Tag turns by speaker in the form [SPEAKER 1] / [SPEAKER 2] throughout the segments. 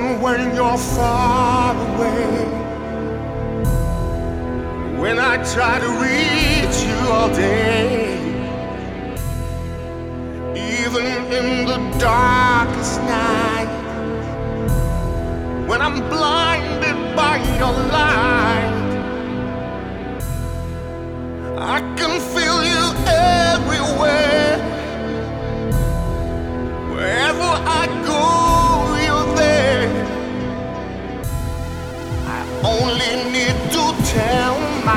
[SPEAKER 1] when you're far away. When I try to reach you all day, even in the darkest night, when I'm blinded by your light,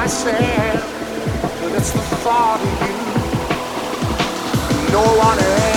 [SPEAKER 1] myself that it's the thought of you, no one else.